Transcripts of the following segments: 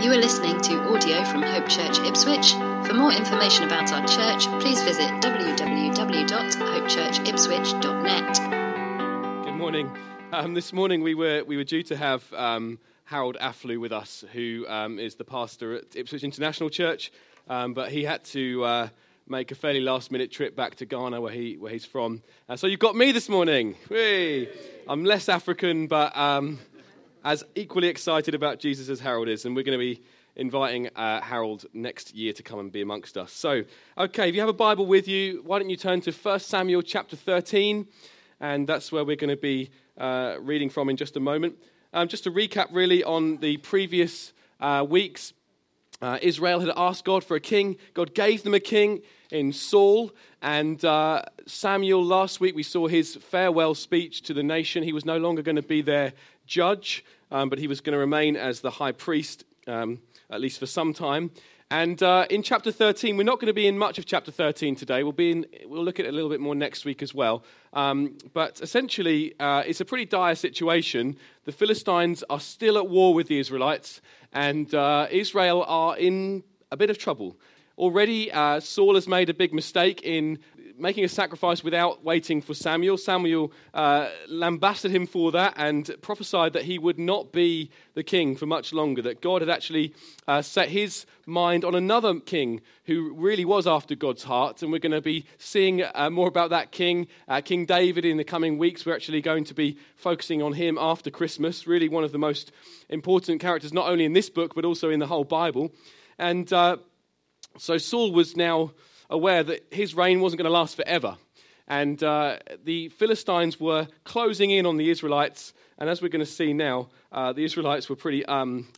You are listening to audio from Hope Church Ipswich. For more information about our church, please visit www.hopechurchipswich.net. Good morning. Um, this morning we were we were due to have um, Harold Afflew with us, who um, is the pastor at Ipswich International Church, um, but he had to uh, make a fairly last minute trip back to Ghana, where he where he's from. Uh, so you've got me this morning. Whee! I'm less African, but um, as equally excited about Jesus as Harold is, and we're going to be inviting uh, Harold next year to come and be amongst us. So, okay, if you have a Bible with you, why don't you turn to 1 Samuel chapter 13, and that's where we're going to be uh, reading from in just a moment. Um, just to recap, really, on the previous uh, weeks, uh, Israel had asked God for a king. God gave them a king in Saul. And uh, Samuel, last week, we saw his farewell speech to the nation. He was no longer going to be their judge, um, but he was going to remain as the high priest, um, at least for some time. And uh, in chapter 13, we're not going to be in much of chapter 13 today. We'll, be in, we'll look at it a little bit more next week as well. Um, but essentially, uh, it's a pretty dire situation. The Philistines are still at war with the Israelites, and uh, Israel are in a bit of trouble. Already, uh, Saul has made a big mistake in making a sacrifice without waiting for Samuel. Samuel uh, lambasted him for that and prophesied that he would not be the king for much longer, that God had actually uh, set his mind on another king who really was after God's heart. And we're going to be seeing uh, more about that king, uh, King David, in the coming weeks. We're actually going to be focusing on him after Christmas, really one of the most important characters, not only in this book, but also in the whole Bible. And uh, so Saul was now aware that his reign wasn't going to last forever. And uh, the Philistines were closing in on the Israelites. And as we're going to see now, uh, the Israelites were pretty um,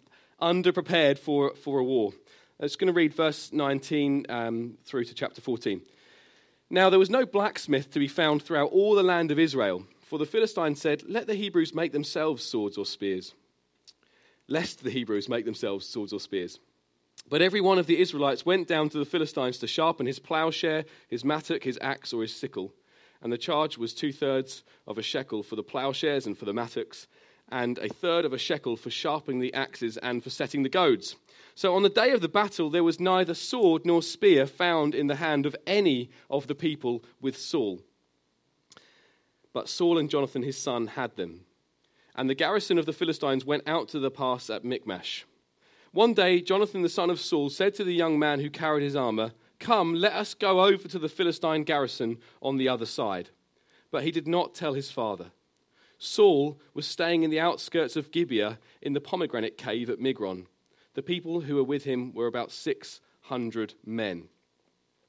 underprepared for, for a war. I'm just going to read verse 19 um, through to chapter 14. Now, there was no blacksmith to be found throughout all the land of Israel, for the Philistines said, Let the Hebrews make themselves swords or spears. Lest the Hebrews make themselves swords or spears. But every one of the Israelites went down to the Philistines to sharpen his plowshare, his mattock, his axe, or his sickle. And the charge was two thirds of a shekel for the plowshares and for the mattocks, and a third of a shekel for sharpening the axes and for setting the goads. So on the day of the battle, there was neither sword nor spear found in the hand of any of the people with Saul. But Saul and Jonathan his son had them. And the garrison of the Philistines went out to the pass at Michmash. One day, Jonathan the son of Saul said to the young man who carried his armor, Come, let us go over to the Philistine garrison on the other side. But he did not tell his father. Saul was staying in the outskirts of Gibeah in the pomegranate cave at Migron. The people who were with him were about 600 men.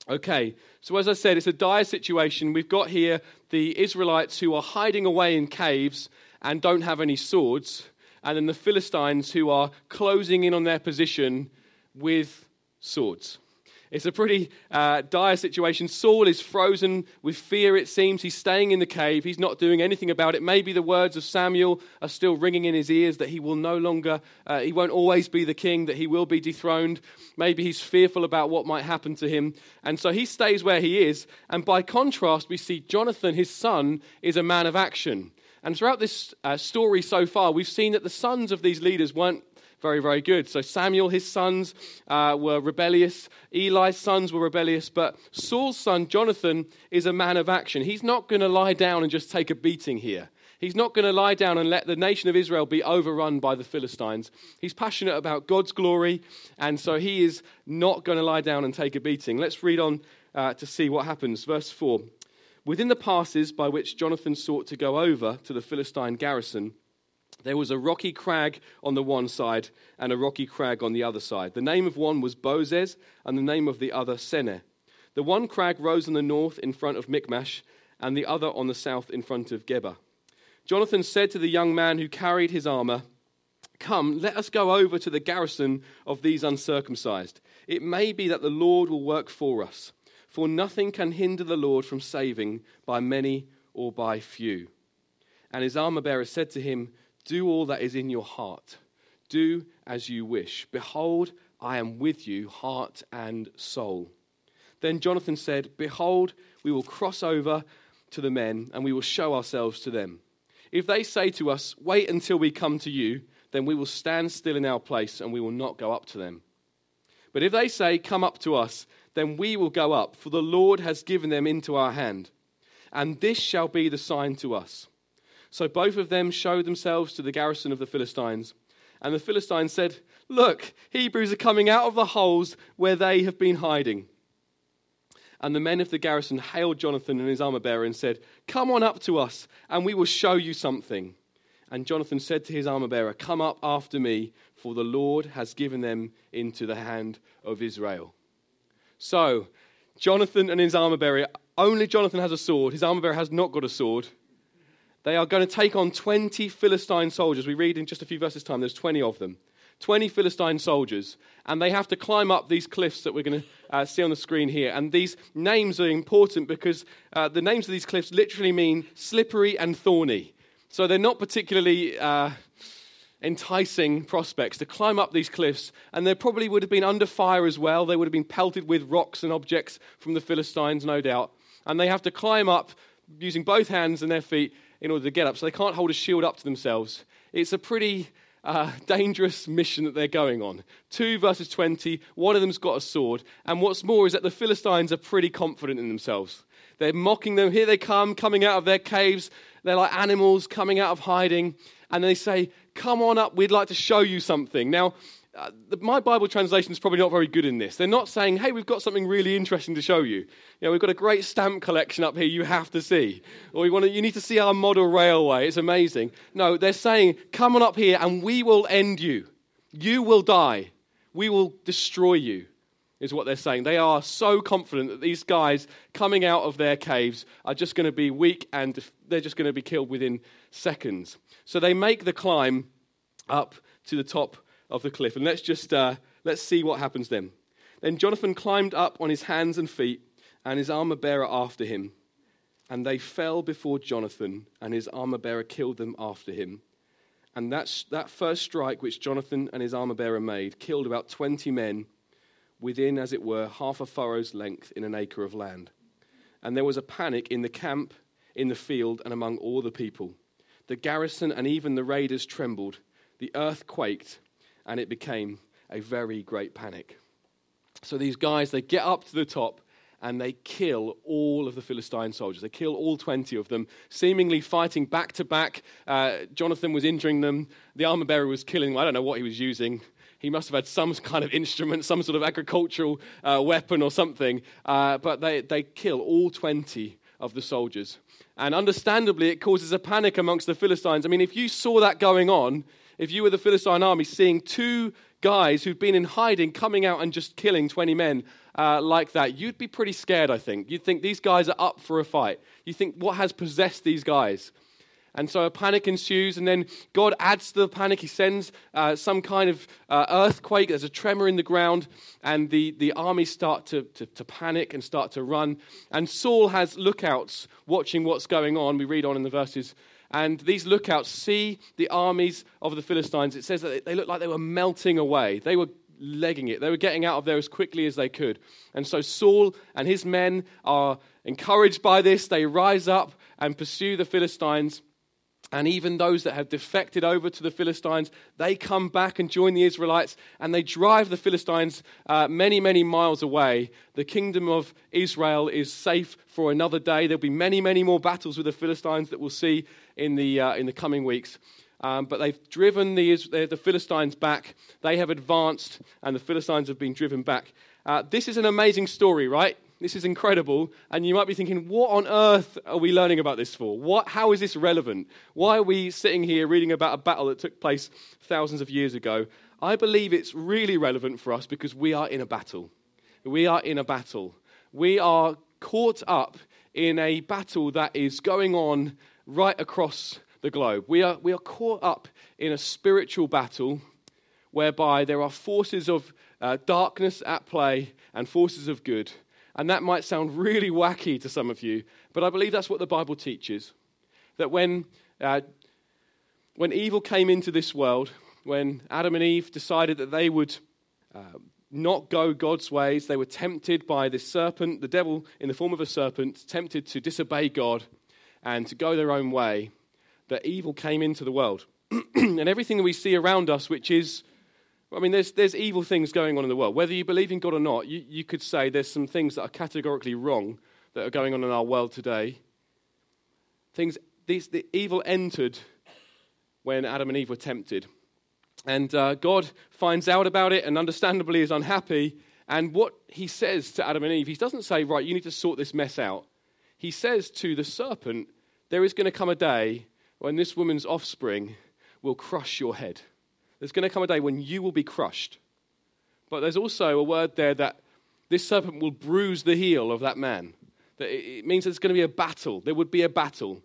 Okay, so as I said, it's a dire situation. We've got here the Israelites who are hiding away in caves and don't have any swords and then the Philistines who are closing in on their position with swords. It's a pretty uh, dire situation. Saul is frozen with fear, it seems. He's staying in the cave. He's not doing anything about it. Maybe the words of Samuel are still ringing in his ears that he will no longer, uh, he won't always be the king, that he will be dethroned. Maybe he's fearful about what might happen to him. And so he stays where he is. And by contrast, we see Jonathan, his son, is a man of action. And throughout this uh, story so far, we've seen that the sons of these leaders weren't very, very good. So Samuel, his sons, uh, were rebellious. Eli's sons were rebellious. But Saul's son, Jonathan, is a man of action. He's not going to lie down and just take a beating here. He's not going to lie down and let the nation of Israel be overrun by the Philistines. He's passionate about God's glory, and so he is not going to lie down and take a beating. Let's read on uh, to see what happens. Verse 4 Within the passes by which Jonathan sought to go over to the Philistine garrison, there was a rocky crag on the one side and a rocky crag on the other side. The name of one was Bozez, and the name of the other Seneh. The one crag rose on the north in front of Michmash, and the other on the south in front of Geba. Jonathan said to the young man who carried his armor, Come, let us go over to the garrison of these uncircumcised. It may be that the Lord will work for us for nothing can hinder the Lord from saving by many or by few. And his armor bearer said to him, Do all that is in your heart. Do as you wish. Behold, I am with you, heart and soul. Then Jonathan said, Behold, we will cross over to the men, and we will show ourselves to them. If they say to us, Wait until we come to you, then we will stand still in our place and we will not go up to them. But if they say, Come up to us, then we will go up, for the Lord has given them into our hand. And this shall be the sign to us. So both of them showed themselves to the garrison of the Philistines. And the Philistines said, Look, Hebrews are coming out of the holes where they have been hiding. And the men of the garrison hailed Jonathan and his armor bearer and said, Come on up to us, and we will show you something. And Jonathan said to his armor bearer, Come up after me, for the Lord has given them into the hand of Israel. So, Jonathan and his armor bearer, only Jonathan has a sword. His armor bearer has not got a sword. They are going to take on 20 Philistine soldiers. We read in just a few verses' time, there's 20 of them. 20 Philistine soldiers, and they have to climb up these cliffs that we're going to uh, see on the screen here. And these names are important because uh, the names of these cliffs literally mean slippery and thorny. So they're not particularly uh, enticing prospects to climb up these cliffs. And they probably would have been under fire as well. They would have been pelted with rocks and objects from the Philistines, no doubt. And they have to climb up using both hands and their feet in order to get up. So they can't hold a shield up to themselves. It's a pretty uh, dangerous mission that they're going on. 2 verses 20, one of them's got a sword. And what's more is that the Philistines are pretty confident in themselves. They're mocking them. Here they come, coming out of their caves. They're like animals coming out of hiding. And they say, Come on up, we'd like to show you something. Now, uh, the, my Bible translation is probably not very good in this. They're not saying, hey, we've got something really interesting to show you. You know, we've got a great stamp collection up here you have to see. Or you, want to, you need to see our model railway. It's amazing. No, they're saying, come on up here and we will end you. You will die. We will destroy you is what they're saying. They are so confident that these guys coming out of their caves are just going to be weak and they're just going to be killed within seconds. So they make the climb up to the top of the cliff. And let's just uh, let's see what happens then. Then Jonathan climbed up on his hands and feet, and his armor bearer after him. And they fell before Jonathan, and his armor bearer killed them after him. And that's, that first strike which Jonathan and his armor bearer made killed about 20 men within, as it were, half a furrow's length in an acre of land. And there was a panic in the camp, in the field, and among all the people. The garrison and even the raiders trembled. The earth quaked, and it became a very great panic. So these guys, they get up to the top and they kill all of the Philistine soldiers. They kill all 20 of them, seemingly fighting back to back. Uh, Jonathan was injuring them. The armor bearer was killing them. I don't know what he was using. He must have had some kind of instrument, some sort of agricultural uh, weapon or something. Uh, but they, they kill all 20 of the soldiers. And understandably, it causes a panic amongst the Philistines. I mean, if you saw that going on, if you were the Philistine army seeing two guys who've been in hiding coming out and just killing 20 men uh, like that, you'd be pretty scared, I think. You'd think these guys are up for a fight. You think, what has possessed these guys? And so a panic ensues, and then God adds to the panic. He sends uh, some kind of uh, earthquake. There's a tremor in the ground, and the, the armies start to, to, to, panic and start to run. And Saul has lookouts watching what's going on. We read on in the verses. And these lookouts see the armies of the Philistines. It says that they looked like they were melting away. They were legging it. They were getting out of there as quickly as they could. And so Saul and his men are encouraged by this. They rise up and pursue the Philistines. And even those that have defected over to the Philistines, they come back and join the Israelites and they drive the Philistines uh, many, many miles away. The kingdom of Israel is safe for another day. There'll be many, many more battles with the Philistines that we'll see in the, uh, in the coming weeks. Um, but they've driven the, the Philistines back. They have advanced, and the Philistines have been driven back. Uh, this is an amazing story, right? This is incredible. And you might be thinking, what on earth are we learning about this for? What, how is this relevant? Why are we sitting here reading about a battle that took place thousands of years ago? I believe it's really relevant for us because we are in a battle. We are in a battle. We are caught up in a battle that is going on right across the globe. We are, we are caught up in a spiritual battle whereby there are forces of uh, darkness at play and forces of good. And that might sound really wacky to some of you, but I believe that's what the Bible teaches. That when, uh, when evil came into this world, when Adam and Eve decided that they would uh, not go God's ways, they were tempted by the serpent, the devil in the form of a serpent, tempted to disobey God and to go their own way, that evil came into the world. and everything that we see around us, which is, I mean, there's, there's evil things going on in the world. Whether you believe in God or not, you, you could say there's some things that are categorically wrong that are going on in our world today. Things, these, the evil entered when Adam and Eve were tempted. And uh, God finds out about it and understandably is unhappy. And what he says to Adam and Eve, he doesn't say, Right, you need to sort this mess out. He says to the serpent, There is going to come a day when this woman's offspring will crush your head. There's going to come a day when you will be crushed. But there's also a word there that this serpent will bruise the heel of that man. That it means there's going to be a battle. There would be a battle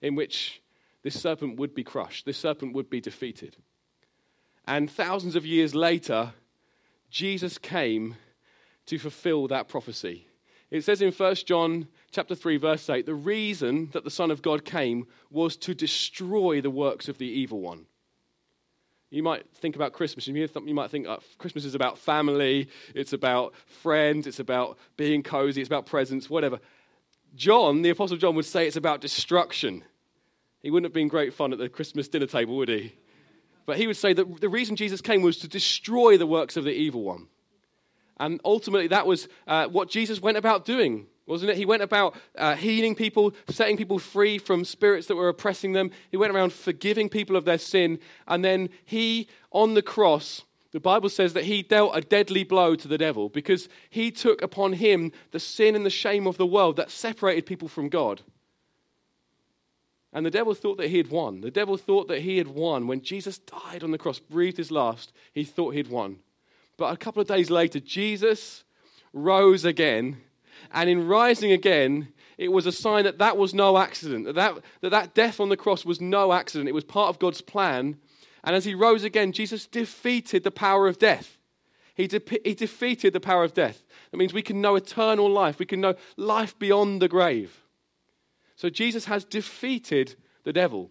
in which this serpent would be crushed, this serpent would be defeated. And thousands of years later, Jesus came to fulfill that prophecy. It says in 1 John chapter 3 verse 8, the reason that the son of God came was to destroy the works of the evil one. You might think about Christmas, and you might think uh, Christmas is about family, it's about friends, it's about being cozy, it's about presents, whatever. John, the Apostle John, would say it's about destruction. He wouldn't have been great fun at the Christmas dinner table, would he? But he would say that the reason Jesus came was to destroy the works of the evil one. And ultimately, that was uh, what Jesus went about doing, wasn't it? He went about uh, healing people, setting people free from spirits that were oppressing them. He went around forgiving people of their sin. And then he, on the cross, the Bible says that he dealt a deadly blow to the devil because he took upon him the sin and the shame of the world that separated people from God. And the devil thought that he had won. The devil thought that he had won. When Jesus died on the cross, breathed his last, he thought he'd won. But a couple of days later, Jesus rose again. And in rising again, it was a sign that that was no accident, that that, that that death on the cross was no accident. It was part of God's plan. And as he rose again, Jesus defeated the power of death. He, de- he defeated the power of death. That means we can know eternal life, we can know life beyond the grave. So Jesus has defeated the devil.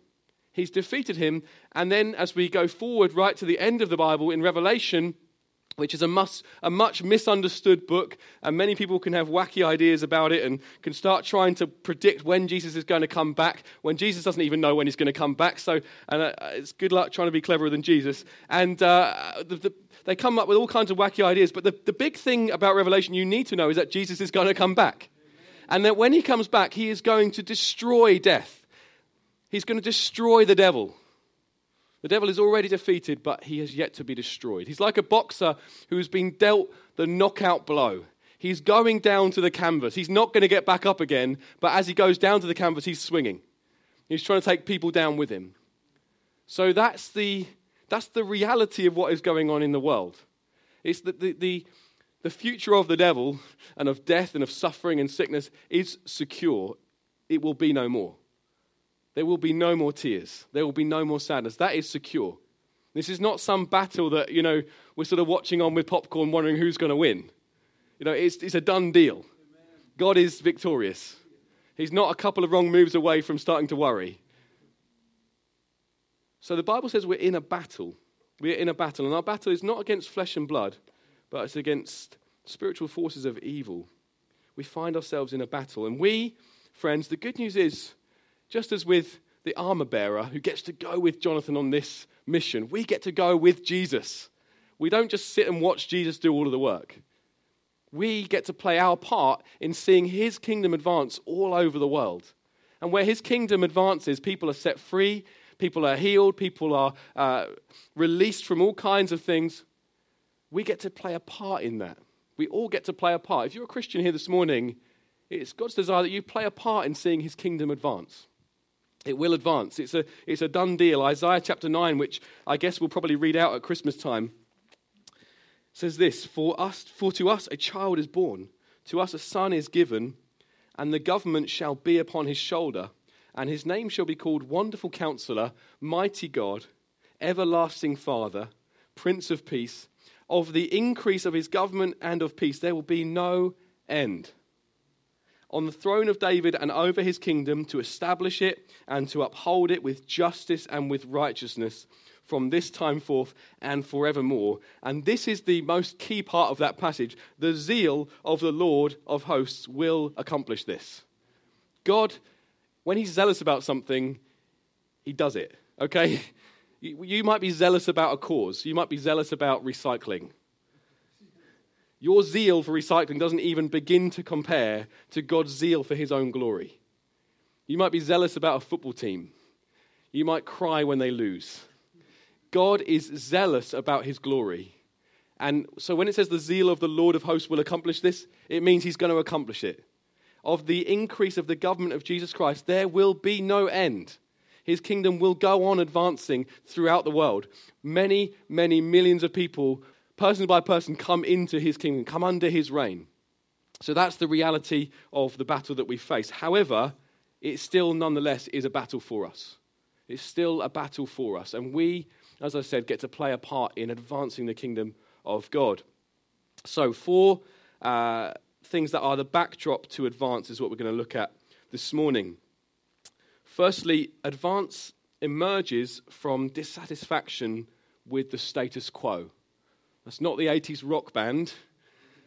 He's defeated him. And then, as we go forward right to the end of the Bible in Revelation, which is a, must, a much misunderstood book, and many people can have wacky ideas about it and can start trying to predict when Jesus is going to come back, when Jesus doesn't even know when he's going to come back. So and, uh, it's good luck trying to be cleverer than Jesus. And uh, the, the, they come up with all kinds of wacky ideas. But the, the big thing about Revelation you need to know is that Jesus is going to come back and that when he comes back, he is going to destroy death. He's going to destroy the devil. The devil is already defeated, but he has yet to be destroyed. He's like a boxer who's been dealt the knockout blow. He's going down to the canvas. He's not going to get back up again, but as he goes down to the canvas, he's swinging. He's trying to take people down with him. So that's the, that's the reality of what is going on in the world. It's the, the, the, the future of the devil and of death and of suffering and sickness is secure. It will be no more. There will be no more tears. There will be no more sadness. That is secure. This is not some battle that, you know, we're sort of watching on with popcorn wondering who's going to win. You know, it's, it's a done deal. God is victorious. He's not a couple of wrong moves away from starting to worry. So the Bible says we're in a battle. We're in a battle, and our battle is not against flesh and blood, but it's against spiritual forces of evil. We find ourselves in a battle. And we, friends, the good news is, just as with the armor bearer who gets to go with Jonathan on this mission, we get to go with Jesus. We don't just sit and watch Jesus do all of the work. We get to play our part in seeing his kingdom advance all over the world. And where his kingdom advances, people are set free, people are healed, people are uh, released from all kinds of things we get to play a part in that. We all get to play a part. If you're a Christian here this morning, it's God's desire that you play a part in seeing his kingdom advance. It will advance. It's a, it's a done deal. Isaiah chapter 9, which I guess we'll probably read out at Christmas time, says this For, us, for to us a child is born, to us a son is given, and the government shall be upon his shoulder, and his name shall be called Wonderful Counselor, Mighty God, Everlasting Father, Prince of Peace of the increase of his government and of peace, there will be no end. On the throne of David and over his kingdom, to establish it and to uphold it with justice and with righteousness from this time forth and forevermore. And this is the most key part of that passage. The zeal of the Lord of hosts will accomplish this. God, when he's zealous about something, he does it. Okay? You, might be zealous about a cause, you might be zealous about recycling. Your zeal for recycling doesn't even begin to compare to God's zeal for his own glory. You might be zealous about a football team. You might cry when they lose. God is zealous about his glory. And so when it says the zeal of the Lord of hosts will accomplish this, it means he's going to accomplish it. Of the increase of the government of Jesus Christ, there will be no end. His kingdom will go on advancing throughout the world. Many, many millions of people, person by person, come into his kingdom, come under his reign. So that's the reality of the battle that we face. However, it still nonetheless is a battle for us. It's still a battle for us. And we, as I said, get to play a part in advancing the kingdom of God. So, four uh, things that are the backdrop to advance is what we're going to look at this morning. Firstly, advance emerges from dissatisfaction with the status quo. That's not the 80s rock band.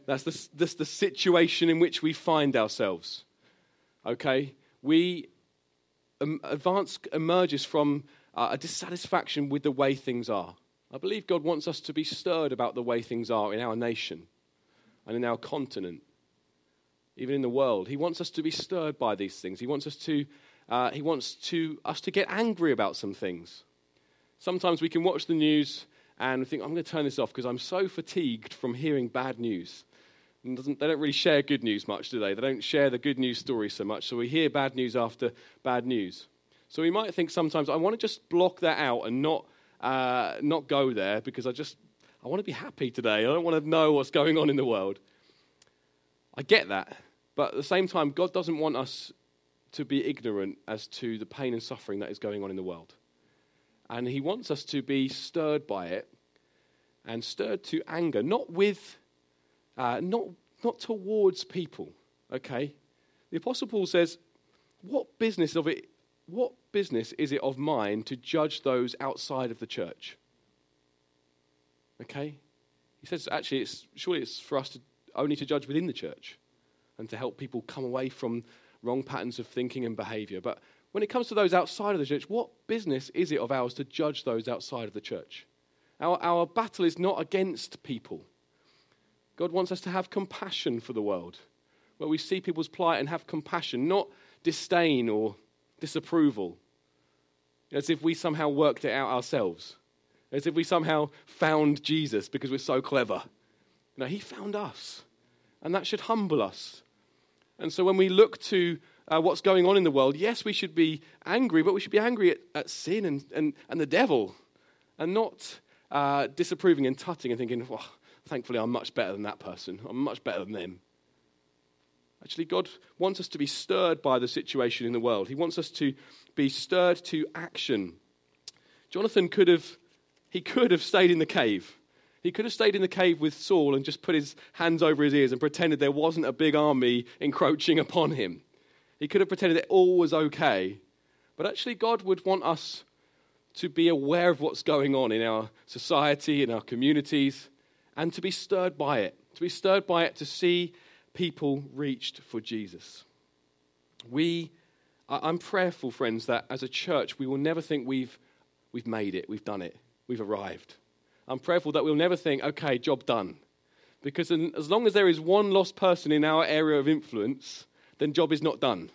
That's the, that's the situation in which we find ourselves. Okay? We um, advance emerges from uh, a dissatisfaction with the way things are. I believe God wants us to be stirred about the way things are in our nation and in our continent, even in the world. He wants us to be stirred by these things. He wants us to, uh, he wants to, us to get angry about some things. Sometimes we can watch the news and think, I'm going to turn this off because I'm so fatigued from hearing bad news. they don't really share good news much, do they? They don't share the good news stories so much. So we hear bad news after bad news. So we might think sometimes, I want to just block that out and not uh, not go there because I just I want to be happy today. I don't want to know what's going on in the world. I get that, but at the same time, God doesn't want us to be ignorant as to the pain and suffering that is going on in the world, and He wants us to be stirred by it and stirred to anger, not with, uh, not not towards people. Okay, the Apostle Paul says, "What business of it what business is it of mine to judge those outside of the church? Okay? He says, actually, it's, surely it's for us to, only to judge within the church and to help people come away from wrong patterns of thinking and behavior. But when it comes to those outside of the church, what business is it of ours to judge those outside of the church? Our, our battle is not against people. God wants us to have compassion for the world, where we see people's plight and have compassion, not disdain or disapproval, as if we somehow worked it out ourselves, as if we somehow found Jesus because we're so clever. No, he found us, and that should humble us. And so when we look to uh, what's going on in the world, yes, we should be angry, but we should be angry at, at sin and, and, and the devil, and not uh, disapproving and tutting and thinking, well, thankfully I'm much better than that person. I'm much better than them. Actually, God wants us to be stirred by the situation in the world. He wants us to be stirred to action. Jonathan could have, he could have stayed in the cave. He could have stayed in the cave with Saul and just put his hands over his ears and pretended there wasn't a big army encroaching upon him. He could have pretended that all was okay. But actually, God would want us to be aware of what's going on in our society, in our communities, and to be stirred by it. To be stirred by it, to see people reached for Jesus. We, I'm prayerful, friends, that as a church we will never think we've, we've made it, we've done it, we've arrived. I'm prayerful that we'll never think, okay, job done. Because as long as there is one lost person in our area of influence, then job is not done.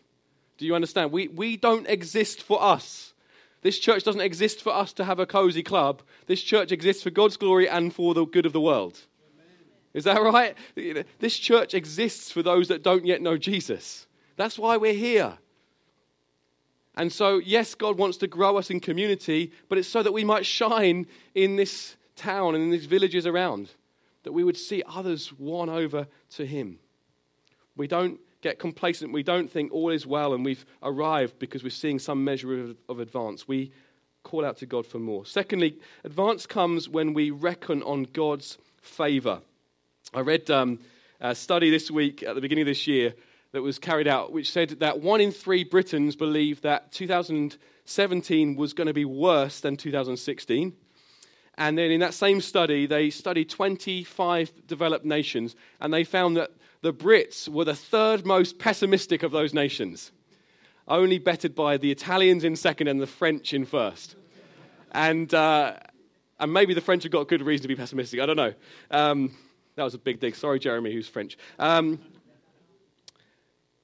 Do you understand? We, we don't exist for us. This church doesn't exist for us to have a cozy club. This church exists for God's glory and for the good of the world. Is that right? This church exists for those that don't yet know Jesus. That's why we're here. And so, yes, God wants to grow us in community, but it's so that we might shine in this town and in these villages around, that we would see others won over to Him. We don't get complacent. We don't think all is well and we've arrived because we're seeing some measure of, of advance. We call out to God for more. Secondly, advance comes when we reckon on God's favor. I read um, a study this week at the beginning of this year that was carried out, which said that one in three Britons believe that 2017 was going to be worse than 2016. And then in that same study, they studied 25 developed nations, and they found that the Brits were the third most pessimistic of those nations, only bettered by the Italians in second and the French in first. and, uh, and maybe the French have got good reason to be pessimistic. I don't know. Um, that was a big dig. Sorry, Jeremy, who's French. Um,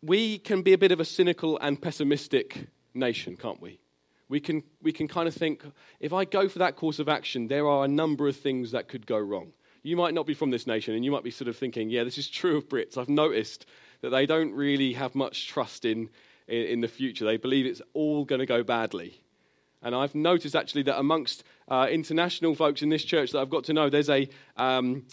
we can be a bit of a cynical and pessimistic nation, can't we? We can, we can kind of think if I go for that course of action, there are a number of things that could go wrong. You might not be from this nation, and you might be sort of thinking, yeah, this is true of Brits. I've noticed that they don't really have much trust in, in, in the future. They believe it's all going to go badly. And I've noticed actually that amongst uh, international folks in this church that I've got to know, there's a. Um,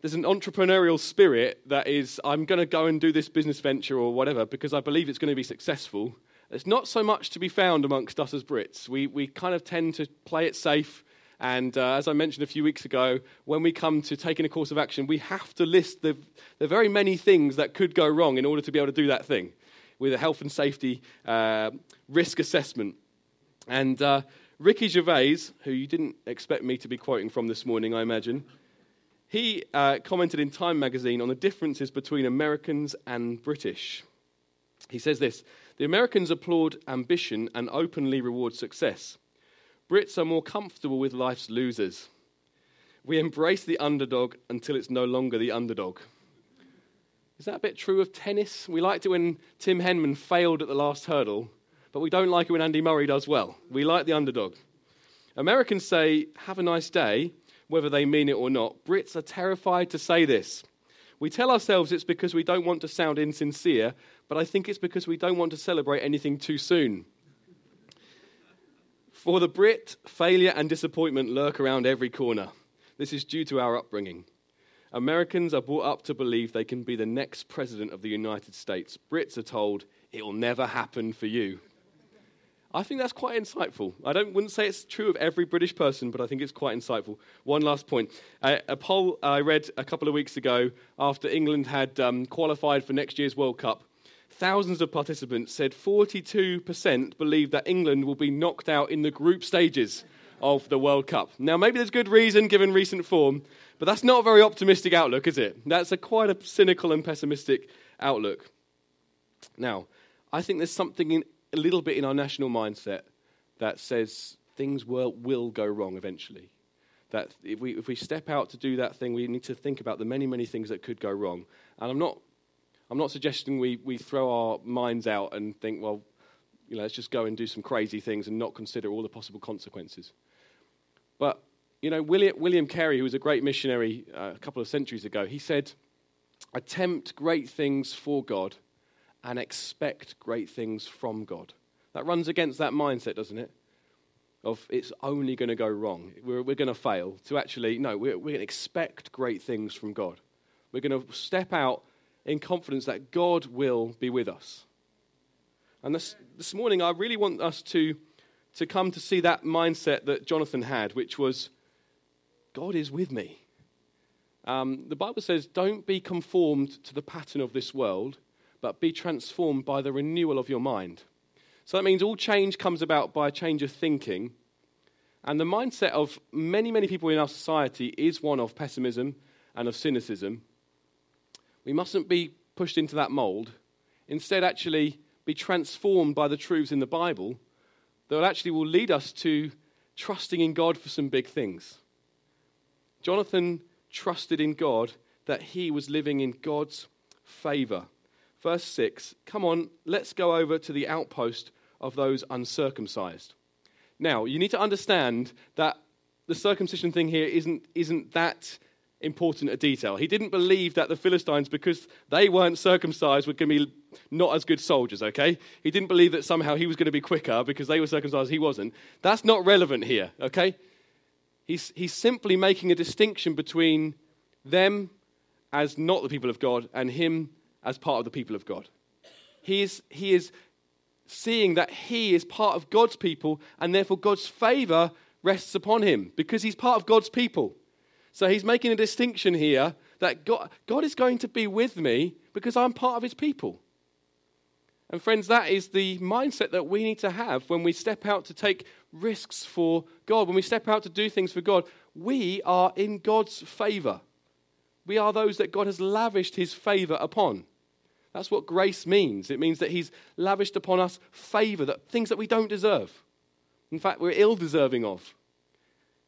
there's an entrepreneurial spirit that is, I'm going to go and do this business venture or whatever because I believe it's going to be successful. It's not so much to be found amongst us as Brits. We, we kind of tend to play it safe. And uh, as I mentioned a few weeks ago, when we come to taking a course of action, we have to list the, the very many things that could go wrong in order to be able to do that thing with a health and safety uh, risk assessment. And uh, Ricky Gervais, who you didn't expect me to be quoting from this morning, I imagine, he uh, commented in Time magazine on the differences between Americans and British. He says this The Americans applaud ambition and openly reward success. Brits are more comfortable with life's losers. We embrace the underdog until it's no longer the underdog. Is that a bit true of tennis? We liked it when Tim Henman failed at the last hurdle, but we don't like it when Andy Murray does well. We like the underdog. Americans say, Have a nice day, whether they mean it or not. Brits are terrified to say this. We tell ourselves it's because we don't want to sound insincere, but I think it's because we don't want to celebrate anything too soon. For the Brit, failure and disappointment lurk around every corner. This is due to our upbringing. Americans are brought up to believe they can be the next president of the United States. Brits are told it will never happen for you. I think that's quite insightful. I don't, wouldn't say it's true of every British person, but I think it's quite insightful. One last point. Uh, a poll I read a couple of weeks ago after England had um, qualified for next year's World Cup, thousands of participants said 42% believe that England will be knocked out in the group stages of the World Cup. Now, maybe there's good reason given recent form, but that's not a very optimistic outlook, is it? That's a quite a cynical and pessimistic outlook. Now, I think there's something in a little bit in our national mindset that says things will, will go wrong eventually. That if we, if we step out to do that thing, we need to think about the many, many things that could go wrong. And I'm not, I'm not suggesting we, we throw our minds out and think, well, you know, let's just go and do some crazy things and not consider all the possible consequences. But, you know, William, William Carey, who was a great missionary uh, a couple of centuries ago, he said, attempt great things for God – and expect great things from God. That runs against that mindset, doesn't it? Of it's only going to go wrong. We're, we're going to fail. To actually, no, we're, we're going to expect great things from God. We're going to step out in confidence that God will be with us. And this, this morning, I really want us to, to come to see that mindset that Jonathan had, which was God is with me. Um, the Bible says, don't be conformed to the pattern of this world but be transformed by the renewal of your mind. So that means all change comes about by a change of thinking. And the mindset of many, many people in our society is one of pessimism and of cynicism. We mustn't be pushed into that mold. Instead, actually be transformed by the truths in the Bible that actually will lead us to trusting in God for some big things. Jonathan trusted in God that he was living in God's favor verse 6 come on, let's go over to the outpost of those uncircumcised. Now, you need to understand that the circumcision thing here isn't, isn't that important a detail. He didn't believe that the Philistines, because they weren't circumcised, were going to be not as good soldiers, okay? He didn't believe that somehow he was going to be quicker because they were circumcised, he wasn't. That's not relevant here, okay? He's, he's simply making a distinction between them as not the people of God and him as part of the people of God. He is, he is seeing that he is part of God's people, and therefore God's favor rests upon him because he's part of God's people. So he's making a distinction here that God, God is going to be with me because I'm part of his people. And friends, that is the mindset that we need to have when we step out to take risks for God, when we step out to do things for God. We are in God's favor. We are those that God has lavished his favor upon. That's what grace means. It means that He's lavished upon us favor, that things that we don't deserve. In fact, we're ill deserving of.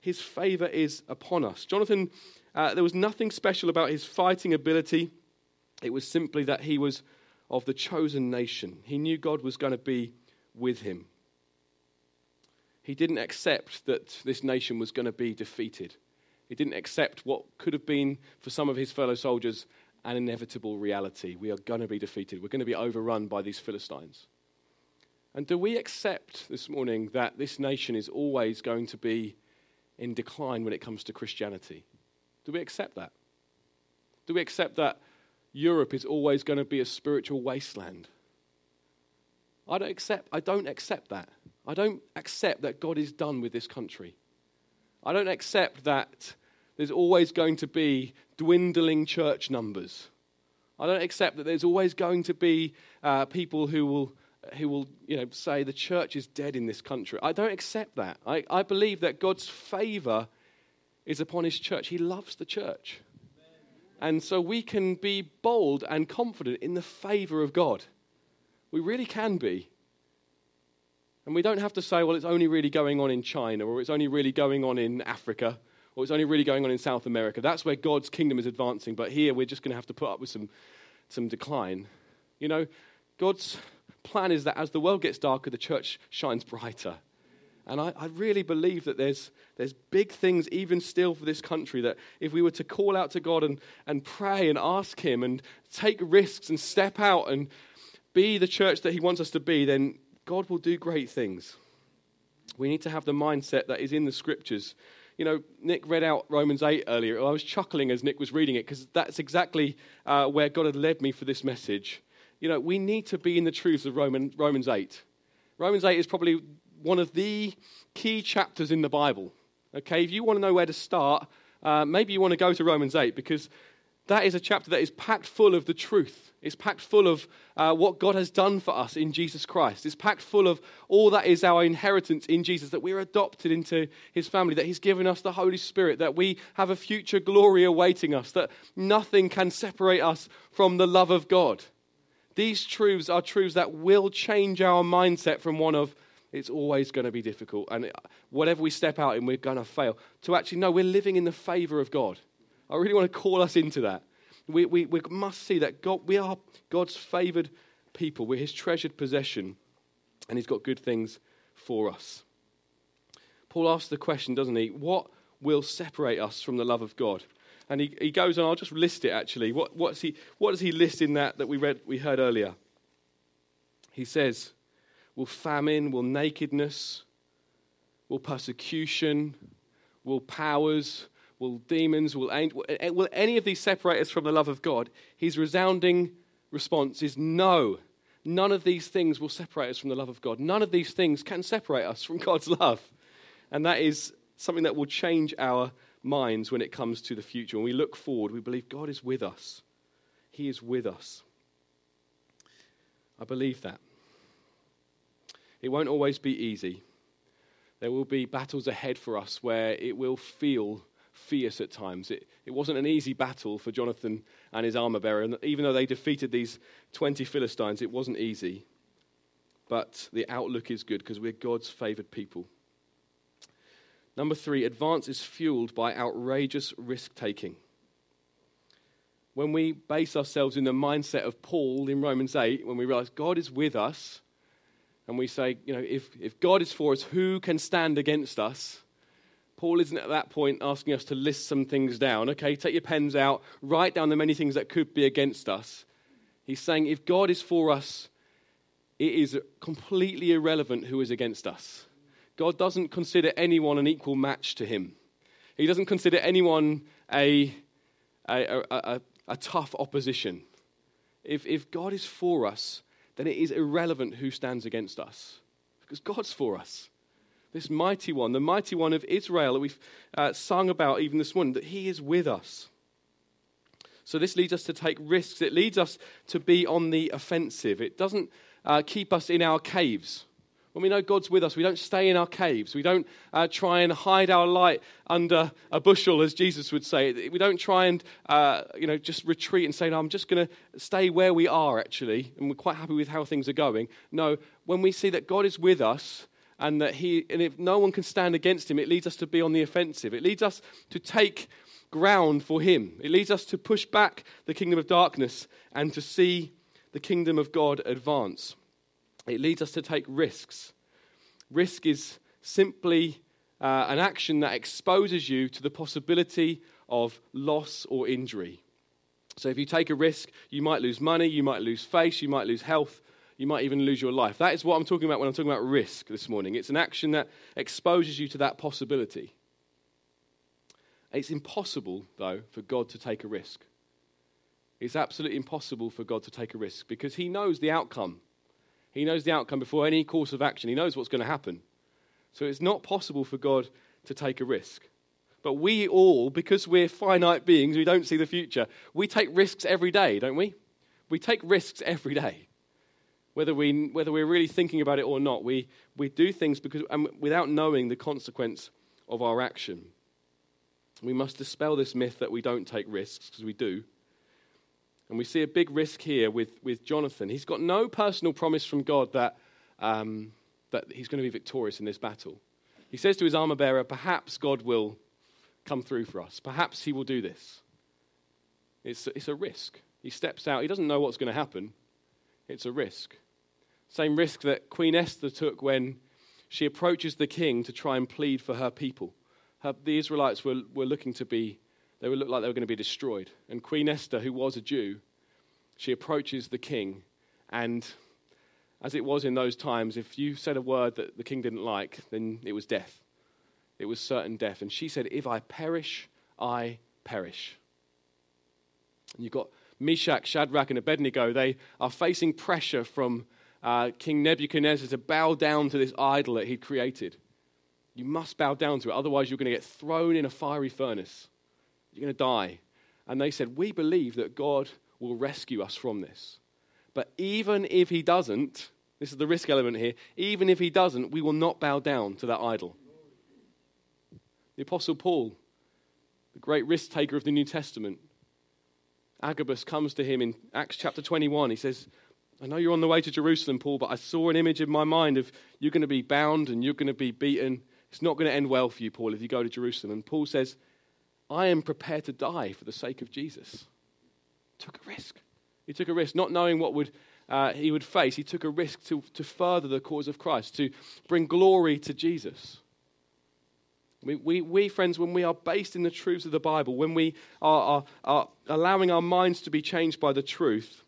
His favor is upon us. Jonathan, uh, there was nothing special about his fighting ability. It was simply that he was of the chosen nation. He knew God was going to be with him. He didn't accept that this nation was going to be defeated. He didn't accept what could have been, for some of his fellow soldiers, an inevitable reality. We are going to be defeated. We're going to be overrun by these Philistines. And do we accept this morning that this nation is always going to be in decline when it comes to Christianity? Do we accept that? Do we accept that Europe is always going to be a spiritual wasteland? I don't accept, I don't accept that. I don't accept that God is done with this country. I don't accept that there's always going to be dwindling church numbers. I don't accept that there's always going to be uh, people who will, who will you know, say the church is dead in this country. I don't accept that. I, I believe that God's favor is upon his church. He loves the church. And so we can be bold and confident in the favor of God. We really can be. And we don't have to say, well, it's only really going on in China, or it's only really going on in Africa, or it's only really going on in South America. That's where God's kingdom is advancing. But here we're just going to have to put up with some, some decline. You know, God's plan is that as the world gets darker, the church shines brighter. And I, I, really believe that there's, there's big things, even still, for this country. That if we were to call out to God and, and pray and ask Him and take risks and step out and be the church that He wants us to be, then God will do great things. We need to have the mindset that is in the scriptures. You know, Nick read out Romans 8 earlier. I was chuckling as Nick was reading it because that's exactly uh, where God had led me for this message. You know, we need to be in the truths of Roman, Romans 8. Romans 8 is probably one of the key chapters in the Bible. Okay, if you want to know where to start, uh, maybe you want to go to Romans 8 because that is a chapter that is packed full of the truth. It's packed full of uh, what God has done for us in Jesus Christ. It's packed full of all that is our inheritance in Jesus, that we're adopted into his family, that he's given us the Holy Spirit, that we have a future glory awaiting us, that nothing can separate us from the love of God. These truths are truths that will change our mindset from one of, it's always going to be difficult, and whatever we step out in, we're going to fail, to actually, no, we're living in the favor of God. I really want to call us into that. We, we, we must see that God, we are God's favored people. We're his treasured possession, and he's got good things for us. Paul asks the question, doesn't he? What will separate us from the love of God? And he, he goes on, I'll just list it actually. What, what's he, what does he list in that that we, read, we heard earlier? He says, Will famine, will nakedness, will persecution, will powers, Will demons, will, eh, will any of these separate us from the love of God? His resounding response is no. None of these things will separate us from the love of God. None of these things can separate us from God's love. And that is something that will change our minds when it comes to the future. When we look forward, we believe God is with us. He is with us. I believe that. It won't always be easy. There will be battles ahead for us where it will feel fierce at times. It, it wasn't an easy battle for Jonathan and his armor bearer. And even though they defeated these 20 Philistines, it wasn't easy. But the outlook is good because we're God's favored people. Number three, advance is fueled by outrageous risk taking. When we base ourselves in the mindset of Paul in Romans 8, when we realize God is with us, and we say, you know, if, if God is for us, who can stand against us? Paul isn't at that point asking us to list some things down. Okay, take your pens out, write down the many things that could be against us. He's saying if God is for us, it is completely irrelevant who is against us. God doesn't consider anyone an equal match to him. He doesn't consider anyone a, a, a, a, a tough opposition. If, if God is for us, then it is irrelevant who stands against us because God's for us this mighty one, the mighty one of Israel that we've uh, sung about even this morning, that he is with us. So this leads us to take risks. It leads us to be on the offensive. It doesn't uh, keep us in our caves. When we know God's with us, we don't stay in our caves. We don't uh, try and hide our light under a bushel, as Jesus would say. We don't try and uh, you know just retreat and say, "No, I'm just going to stay where we are." Actually, and we're quite happy with how things are going. No, when we see that God is with us, and that he, and if no one can stand against him, it leads us to be on the offensive. It leads us to take ground for him. It leads us to push back the kingdom of darkness and to see the kingdom of God advance. It leads us to take risks. Risk is simply uh, an action that exposes you to the possibility of loss or injury. So if you take a risk, you might lose money, you might lose face, you might lose health, you might even lose your life. That is what I'm talking about when I'm talking about risk this morning. It's an action that exposes you to that possibility. It's impossible, though, for God to take a risk. It's absolutely impossible for God to take a risk because He knows the outcome. He knows the outcome before any course of action. He knows what's going to happen. So it's not possible for God to take a risk. But we all, because we're finite beings, we don't see the future, we take risks every day, don't we? We take risks every day whether, we, whether we're really thinking about it or not. We, we do things because, um, without knowing the consequence of our action. We must dispel this myth that we don't take risks, because we do. And we see a big risk here with, with Jonathan. He's got no personal promise from God that, um, that he's going to be victorious in this battle. He says to his armor bearer, Perhaps God will come through for us. Perhaps he will do this. It's, it's a risk. He steps out. He doesn't know what's going to happen. It's a risk. Same risk that Queen Esther took when she approaches the king to try and plead for her people. Her, the Israelites were, were looking to be, they would look like they were going to be destroyed. And Queen Esther, who was a Jew, she approaches the king. And as it was in those times, if you said a word that the king didn't like, then it was death. It was certain death. And she said, If I perish, I perish. And you've got Meshach, Shadrach, and Abednego. They are facing pressure from uh, King Nebuchadnezzar to bow down to this idol that he'd created. You must bow down to it, otherwise, you're going to get thrown in a fiery furnace. You're going to die. And they said, We believe that God will rescue us from this. But even if he doesn't, this is the risk element here, even if he doesn't, we will not bow down to that idol. The Apostle Paul, the great risk taker of the New Testament, Agabus comes to him in Acts chapter 21. He says, I know you're on the way to Jerusalem, Paul, but I saw an image in my mind of you're going to be bound and you're going to be beaten. It's not going to end well for you, Paul, if you go to Jerusalem. And Paul says, I am prepared to die for the sake of Jesus. Took a risk. He took a risk, not knowing what would, uh, he would face. He took a risk to, to further the cause of Christ, to bring glory to Jesus. We, we, we, friends, when we are based in the truths of the Bible, when we are, are, are allowing our minds to be changed by the truth,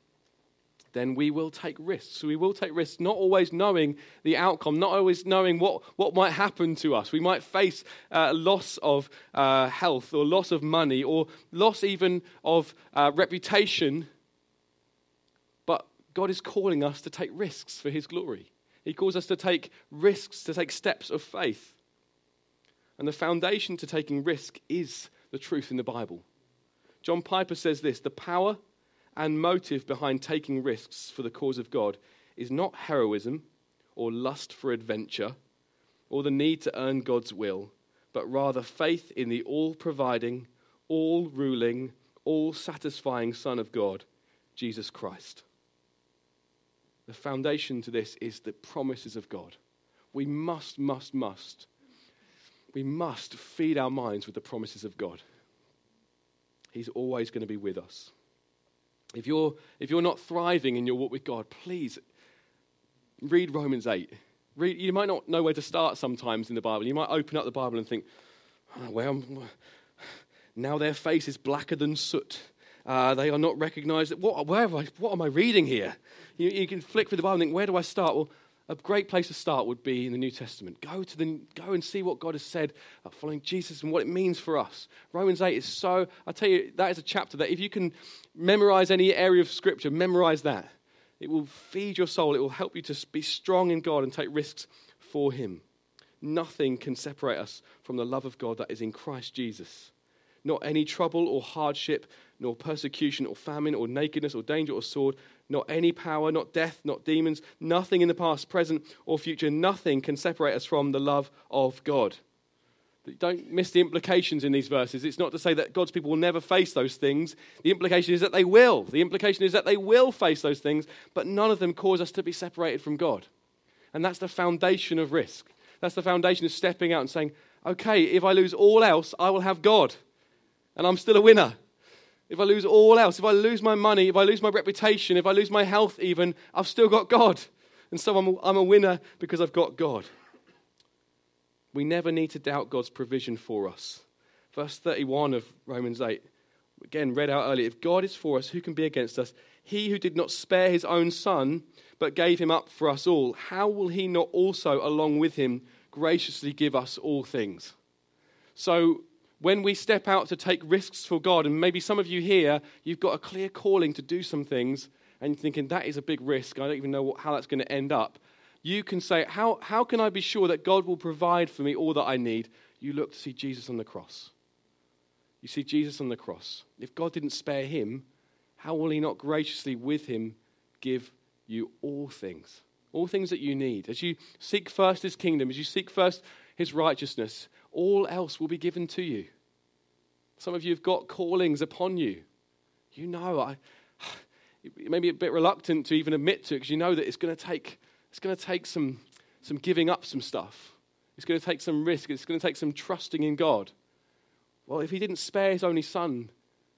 then we will take risks. We will take risks, not always knowing the outcome, not always knowing what, what might happen to us. We might face uh, loss of uh, health, or loss of money, or loss even of uh, reputation. But God is calling us to take risks for His glory. He calls us to take risks, to take steps of faith. And the foundation to taking risk is the truth in the Bible. John Piper says this the power and motive behind taking risks for the cause of God is not heroism or lust for adventure or the need to earn God's will, but rather faith in the all providing, all ruling, all satisfying Son of God, Jesus Christ. The foundation to this is the promises of God. We must, must, must, we must feed our minds with the promises of God. He's always going to be with us. If you're, if you're not thriving in your walk with God, please read Romans 8. Read, you might not know where to start sometimes in the Bible. You might open up the Bible and think, oh, well, now their face is blacker than soot. Uh, they are not recognized. What, where what am I reading here? You, you, can flick through the Bible and think, where do I start? Well, a great place to start would be in the New Testament. Go to the go and see what God has said about following Jesus and what it means for us. Romans 8 is so I tell you that is a chapter that if you can memorize any area of scripture, memorize that. It will feed your soul. It will help you to be strong in God and take risks for him. Nothing can separate us from the love of God that is in Christ Jesus. Not any trouble or hardship, nor persecution or famine or nakedness or danger or sword, not any power, not death, not demons, nothing in the past, present, or future, nothing can separate us from the love of God. Don't miss the implications in these verses. It's not to say that God's people will never face those things. The implication is that they will. The implication is that they will face those things, but none of them cause us to be separated from God. And that's the foundation of risk. That's the foundation of stepping out and saying, okay, if I lose all else, I will have God. And I'm still a winner. If I lose all else, if I lose my money, if I lose my reputation, if I lose my health, even, I've still got God. And so I'm a, I'm a winner because I've got God. We never need to doubt God's provision for us. Verse 31 of Romans 8, again, read out earlier. If God is for us, who can be against us? He who did not spare his own son, but gave him up for us all, how will he not also, along with him, graciously give us all things? So, when we step out to take risks for God, and maybe some of you here, you've got a clear calling to do some things, and you're thinking, that is a big risk. I don't even know what, how that's going to end up. You can say, how, how can I be sure that God will provide for me all that I need? You look to see Jesus on the cross. You see Jesus on the cross. If God didn't spare him, how will he not graciously with him give you all things? All things that you need. As you seek first his kingdom, as you seek first his righteousness, all else will be given to you. Some of you have got callings upon you. You know, I maybe a bit reluctant to even admit to it because you know that it's going to take it's going to take some some giving up some stuff. It's going to take some risk. It's going to take some trusting in God. Well, if He didn't spare His only Son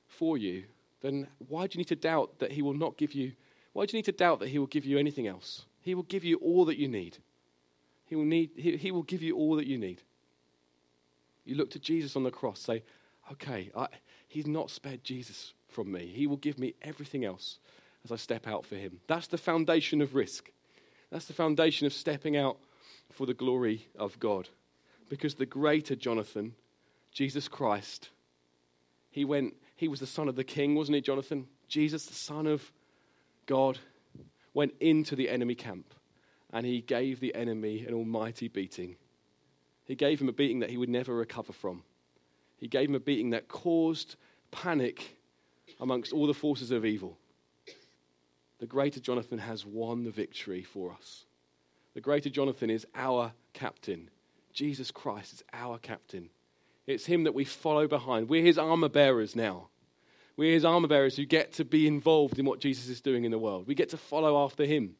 for you, then why do you need to doubt that He will not give you? Why do you need to doubt that He will give you anything else? He will give you all that you need. He will, need, he, he will give you all that you need. You look to Jesus on the cross, say, okay, I, he's not spared Jesus from me. He will give me everything else as I step out for him. That's the foundation of risk. That's the foundation of stepping out for the glory of God. Because the greater Jonathan, Jesus Christ, he went, he was the son of the king, wasn't he, Jonathan? Jesus, the son of God, went into the enemy camp and he gave the enemy an almighty beating. He gave him a beating that he would never recover from. He gave him a beating that caused panic amongst all the forces of evil. The greater Jonathan has won the victory for us. The greater Jonathan is our captain. Jesus Christ is our captain. It's him that we follow behind. We're his armor bearers now. We're his armor bearers who get to be involved in what Jesus is doing in the world. We get to follow after him.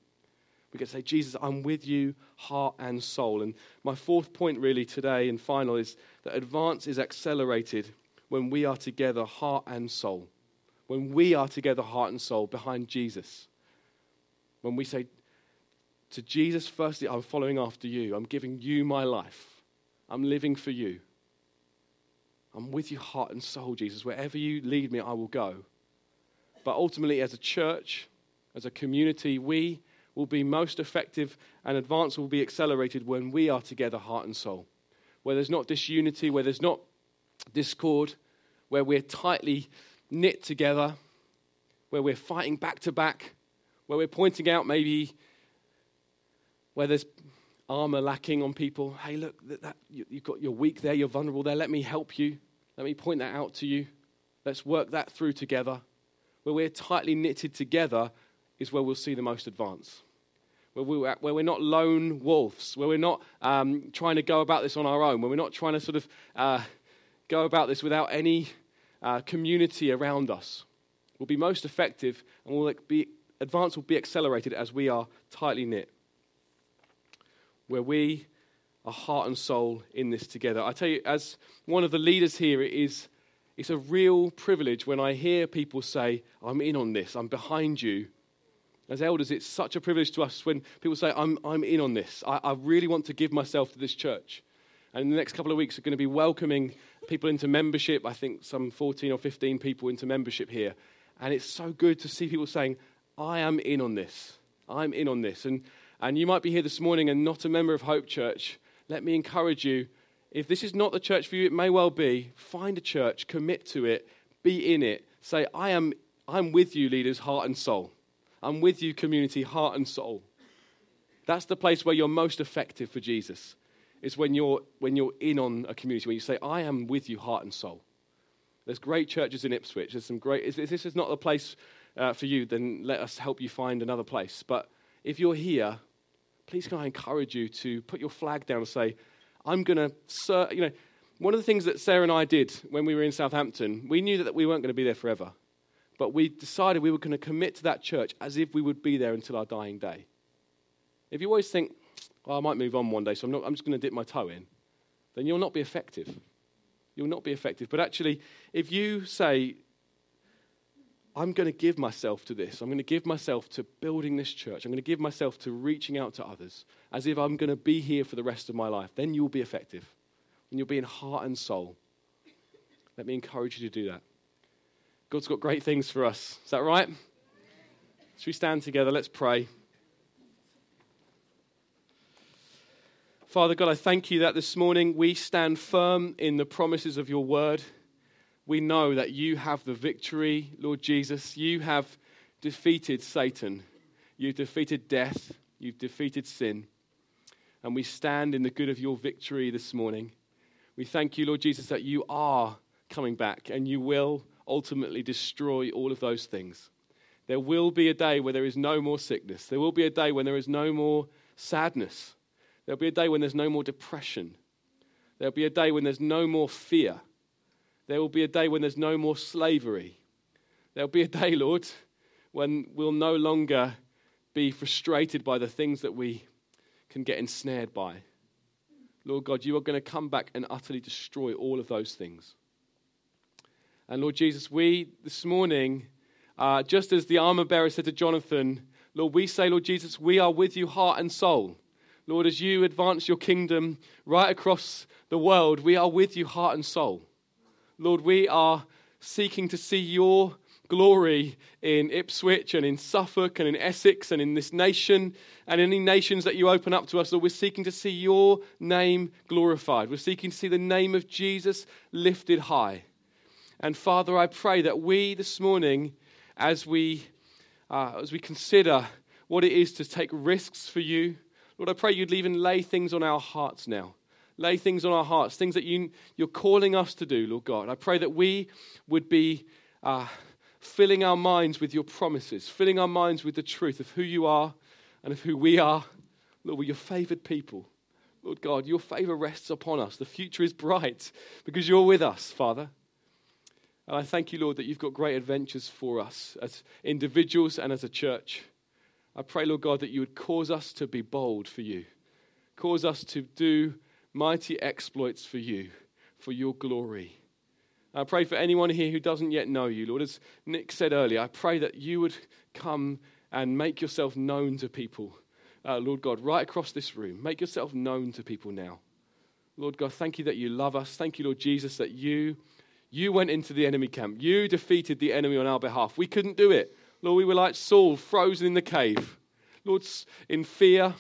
We to say, Jesus, I'm with you, heart and soul. And my fourth point, really, today and final, is that advance is accelerated when we are together, heart and soul. When we are together, heart and soul, behind Jesus. When we say to Jesus, firstly, I'm following after you, I'm giving you my life, I'm living for you. I'm with you, heart and soul, Jesus. Wherever you lead me, I will go. But ultimately, as a church, as a community, we will be most effective and advance will be accelerated when we are together, heart and soul. Where there's not disunity, where there's not discord, where we're tightly knit together, where we're fighting back to back, where we're pointing out maybe where there's armor lacking on people. Hey, look, that, that, you, you've got, you're weak there, you're vulnerable there. Let me help you. Let me point that out to you. Let's work that through together. Where we're tightly knitted together is where we'll see the most advance where, we, where we're not lone wolves, where we're not um, trying to go about this on our own, where we're not trying to sort of uh, go about this without any uh, community around us. We'll be most effective and will be, advance will be accelerated as we are tightly knit. Where we are heart and soul in this together. I tell you, as one of the leaders here, it is it's a real privilege when I hear people say, I'm in on this, I'm behind you, as elders, it's such a privilege to us when people say, I'm, I'm in on this. I, I really want to give myself to this church. And in the next couple of weeks, we're going to be welcoming people into membership. I think some 14 or 15 people into membership here. And it's so good to see people saying, I am in on this. I'm in on this. And, and you might be here this morning and not a member of Hope Church. Let me encourage you if this is not the church for you, it may well be. Find a church, commit to it, be in it. Say, I am I'm with you, leaders, heart and soul. I'm with you, community, heart and soul. That's the place where you're most effective for Jesus. Is when you're, when you're in on a community, when you say, I am with you, heart and soul. There's great churches in Ipswich. There's some great, if this is not the place uh, for you, then let us help you find another place. But if you're here, please can I encourage you to put your flag down and say, I'm going to, you know, one of the things that Sarah and I did when we were in Southampton, we knew that we weren't going to be there forever. But we decided we were going to commit to that church as if we would be there until our dying day. If you always think, oh, I might move on one day, so I'm, not, I'm just going to dip my toe in, then you'll not be effective. You'll not be effective. But actually, if you say, I'm going to give myself to this, I'm going to give myself to building this church, I'm going to give myself to reaching out to others, as if I'm going to be here for the rest of my life, then you'll be effective. And you'll be in heart and soul. Let me encourage you to do that. God's got great things for us. Is that right? Should we stand together? Let's pray. Father God, I thank you that this morning we stand firm in the promises of your word. We know that you have the victory, Lord Jesus. You have defeated Satan. You've defeated death. You've defeated sin. And we stand in the good of your victory this morning. We thank you, Lord Jesus, that you are coming back and you will ultimately destroy all of those things. There will be a day where there is no more sickness. There will be a day when there is no more sadness. There'll be a day when there's no more depression. There'll be a day when there's no more fear. There will be a day when there's no more slavery. There'll be a day, Lord, when we'll no longer be frustrated by the things that we can get ensnared by. Lord God, you are going to come back and utterly destroy all of those things. And Lord Jesus, we this morning, uh, just as the armor bearer said to Jonathan, Lord, we say, Lord Jesus, we are with you heart and soul. Lord, as you advance your kingdom right across the world, we are with you heart and soul. Lord, we are seeking to see your glory in Ipswich and in Suffolk and in Essex and in this nation and any nations that you open up to us. Lord, we're seeking to see your name glorified. We're seeking to see the name of Jesus lifted high. And Father, I pray that we this morning, as we, uh, as we consider what it is to take risks for you, Lord, I pray you'd even lay things on our hearts now. Lay things on our hearts, things that you, you're calling us to do, Lord God. I pray that we would be uh, filling our minds with your promises, filling our minds with the truth of who you are and of who we are. Lord, we're your favored people. Lord God, your favor rests upon us. The future is bright because you're with us, Father. And I thank you, Lord, that you've got great adventures for us as individuals and as a church. I pray, Lord God, that you would cause us to be bold for you, cause us to do mighty exploits for you, for your glory. I pray for anyone here who doesn't yet know you, Lord. As Nick said earlier, I pray that you would come and make yourself known to people. Uh, Lord God, right across this room, make yourself known to people now. Lord God, thank you that you love us. Thank you, Lord Jesus, that you you went into the enemy camp. You defeated the enemy on our behalf. We couldn't do it. Lord, we were like Saul, frozen in the cave. Lord, in fear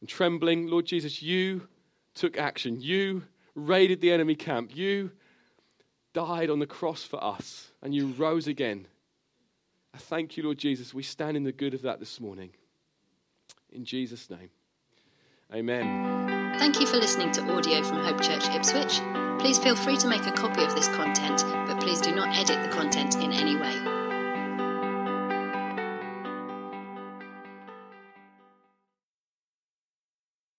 and trembling. Lord Jesus, you took action. You raided the enemy camp. You died on the cross for us, and you rose again. I thank you, Lord Jesus. We stand in the good of that this morning. In Jesus' name, amen. Thank you for listening to audio from Hope Church Ipswich. Please feel free to make a copy of this content, but please do not edit the content in any way.